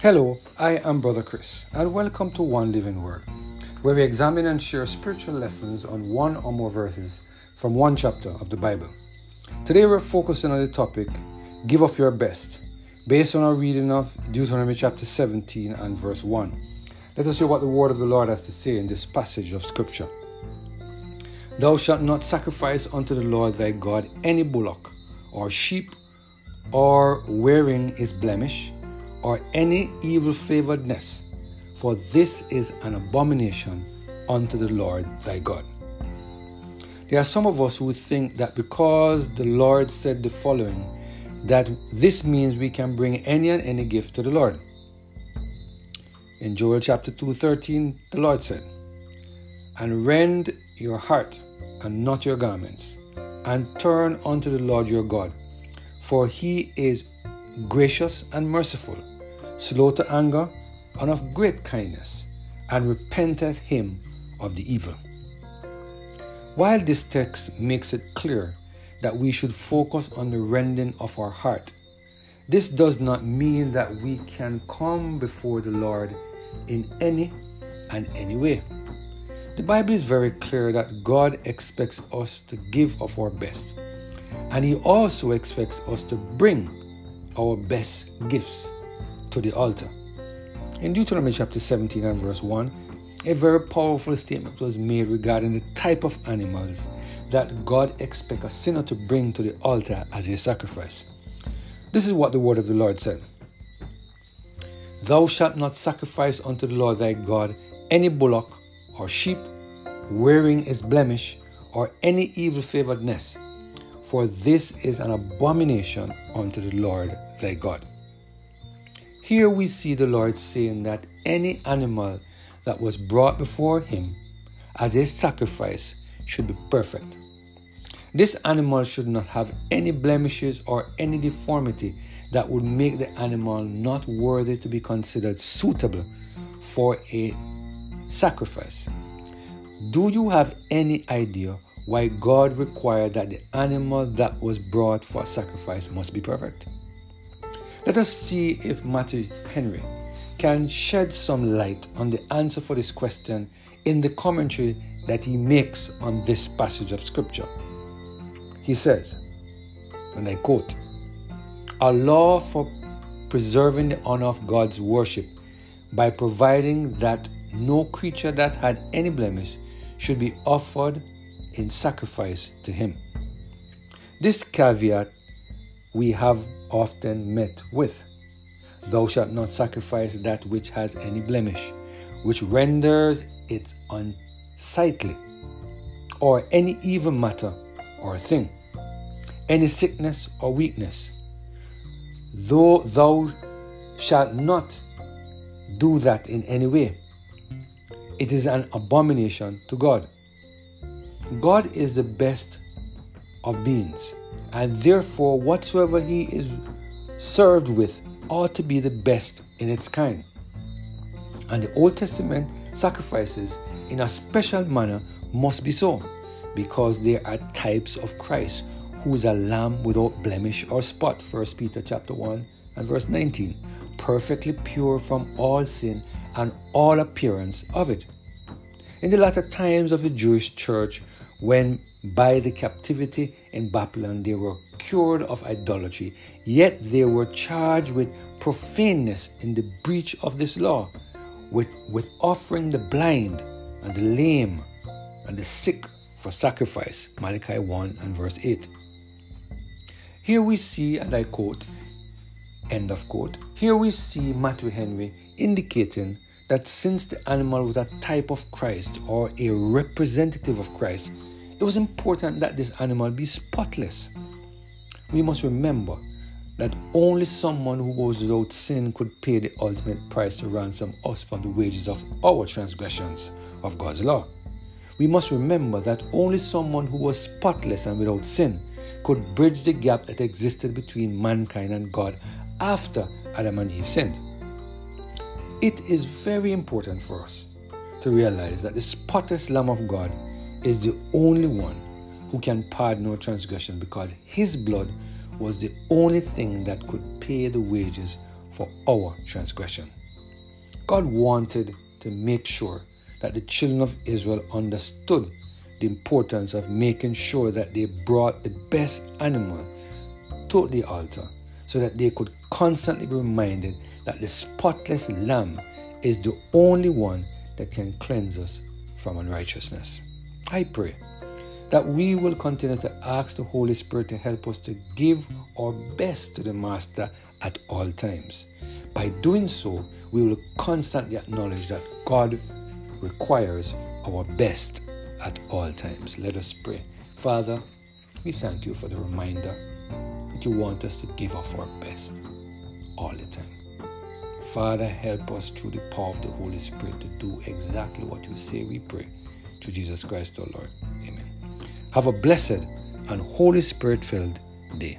Hello, I am Brother Chris, and welcome to One Living Word, where we examine and share spiritual lessons on one or more verses from one chapter of the Bible. Today we're focusing on the topic Give of Your Best, based on our reading of Deuteronomy chapter 17 and verse 1. Let us hear what the word of the Lord has to say in this passage of Scripture. Thou shalt not sacrifice unto the Lord thy God any bullock, or sheep, or wearing his blemish or any evil favoredness, for this is an abomination unto the Lord thy God. There are some of us who think that because the Lord said the following, that this means we can bring any and any gift to the Lord. In Joel chapter 2, 13, the Lord said, And rend your heart and not your garments, and turn unto the Lord your God, for he is gracious and merciful, slow to anger, and of great kindness, and repenteth him of the evil. While this text makes it clear that we should focus on the rending of our heart, this does not mean that we can come before the Lord in any and any way. The Bible is very clear that God expects us to give of our best, and He also expects us to bring our best gifts to the altar. In Deuteronomy chapter 17 and verse 1, a very powerful statement was made regarding the type of animals that God expects a sinner to bring to the altar as a sacrifice. This is what the word of the Lord said Thou shalt not sacrifice unto the Lord thy God any bullock or sheep, wearing its blemish, or any evil favoredness, for this is an abomination unto the Lord thy God. Here we see the Lord saying that any animal that was brought before him as a sacrifice should be perfect. This animal should not have any blemishes or any deformity that would make the animal not worthy to be considered suitable for a sacrifice. Do you have any idea why God required that the animal that was brought for sacrifice must be perfect? Let us see if Matthew Henry can shed some light on the answer for this question in the commentary that he makes on this passage of Scripture. He says, and I quote, A law for preserving the honor of God's worship by providing that no creature that had any blemish should be offered in sacrifice to him. This caveat we have often met with. Thou shalt not sacrifice that which has any blemish, which renders it unsightly, or any evil matter or thing, any sickness or weakness. Though thou shalt not do that in any way, it is an abomination to God. God is the best of beings and therefore whatsoever he is served with ought to be the best in its kind. And the Old Testament sacrifices in a special manner must be so, because they are types of Christ, who is a lamb without blemish or spot. 1 Peter chapter 1 and verse 19, perfectly pure from all sin and all appearance of it. In the latter times of the Jewish church, when by the captivity in Babylon they were cured of idolatry, yet they were charged with profaneness in the breach of this law, with, with offering the blind and the lame and the sick for sacrifice. Malachi 1 and verse 8. Here we see, and I quote, end of quote, here we see Matthew Henry indicating that since the animal was a type of Christ or a representative of Christ, it was important that this animal be spotless. We must remember that only someone who was without sin could pay the ultimate price to ransom us from the wages of our transgressions of God's law. We must remember that only someone who was spotless and without sin could bridge the gap that existed between mankind and God after Adam and Eve sinned. It is very important for us to realize that the spotless Lamb of God is the only one who can pardon our transgression because his blood was the only thing that could pay the wages for our transgression. God wanted to make sure that the children of Israel understood the importance of making sure that they brought the best animal to the altar so that they could constantly be reminded that the spotless lamb is the only one that can cleanse us from unrighteousness. I pray that we will continue to ask the Holy Spirit to help us to give our best to the Master at all times. By doing so, we will constantly acknowledge that God requires our best at all times. Let us pray. Father, we thank you for the reminder that you want us to give of our best all the time. Father, help us through the power of the Holy Spirit to do exactly what you say, we pray. Through Jesus Christ our Lord. Amen. Have a blessed and Holy Spirit filled day.